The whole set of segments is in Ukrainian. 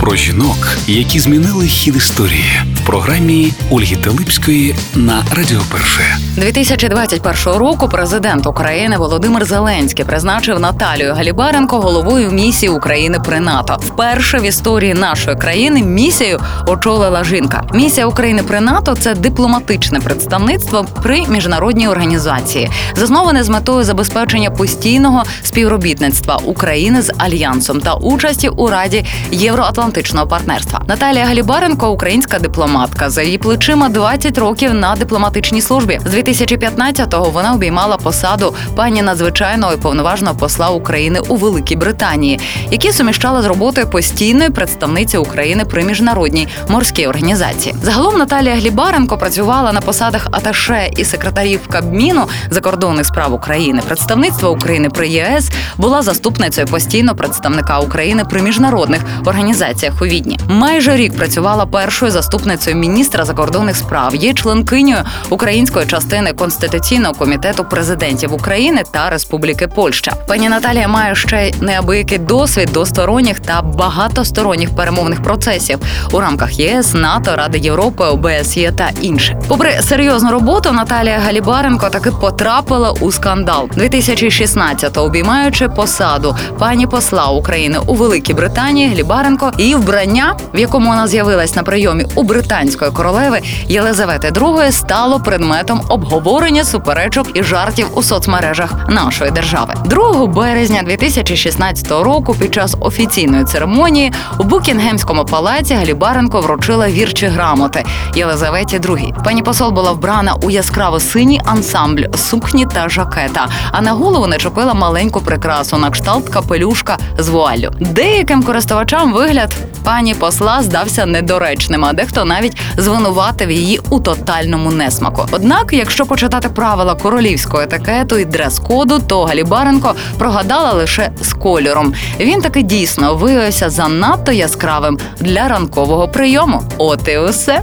Про жінок, які змінили хід історії в програмі Ольги Телипської на Радіо Перше. 2021 року президент України Володимир Зеленський призначив Наталію Галібаренко головою місії України при НАТО. Вперше в історії нашої країни місію очолила жінка. Місія України при НАТО це дипломатичне представництво при міжнародній організації, засноване з метою забезпечення постійного співробітництва України з альянсом та участі у Раді Євроатлантичного партнерства. Наталія Галібаренко, українська дипломатка. За її плечима 20 років на дипломатичній службі. З 2015-го вона обіймала посаду пані надзвичайного і повноважного посла України у Великій Британії, які суміщала з роботою постійної представниці України при міжнародній морській організації. Загалом Наталія Глібаренко працювала на посадах аташе і секретарів Кабміну закордонних справ України, представництва України при ЄС була заступницею постійного представника України при міжнародних організаціях у Відні. Майже рік працювала першою заступницею міністра закордонних справ. Є членкинею української частини конституційного комітету президентів України та Республіки Польща. Пані Наталія має ще неабиякий досвід двосторонніх та багатосторонніх перемовних процесів у рамках ЄС, НАТО, Ради Європи, ОБСЄ та інше. Попри серйозну роботу, Наталія Галібаренко таки потрапила у скандал 2016-го, обіймаючи посаду пані посла України у Великій Британії Глібаренко її вбрання, в якому вона з'явилась на прийомі у британської королеви Єлизавети II, стало предметом обговорення суперечок і жартів у соцмережах нашої держави. 2 березня 2016 року, під час офіційної церемонії у Букінгемському палаці Галібаренко вручила вірчі грамоти Єлизаветі II. Пані посол була вбрана у яскраво синій ансамбль сукні та жакета, а на голову начепила маленьку прикрасу на кшталт капелюшка з вуаллю. Деяким користувачам вигляд пані посла здався недоречним, а дехто навіть звинуватив її у тотальному несмаку. Однак, якщо почитати правила королівського етикету і дрес-коду, то Галібаренко прогадала лише з кольором. Він таки дійсно виявився занадто яскравим для ранкового прийому. От і усе.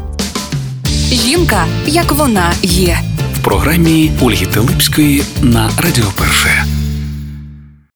Жінка, як вона є. В програмі Ольги Телипської на Радіо Перше.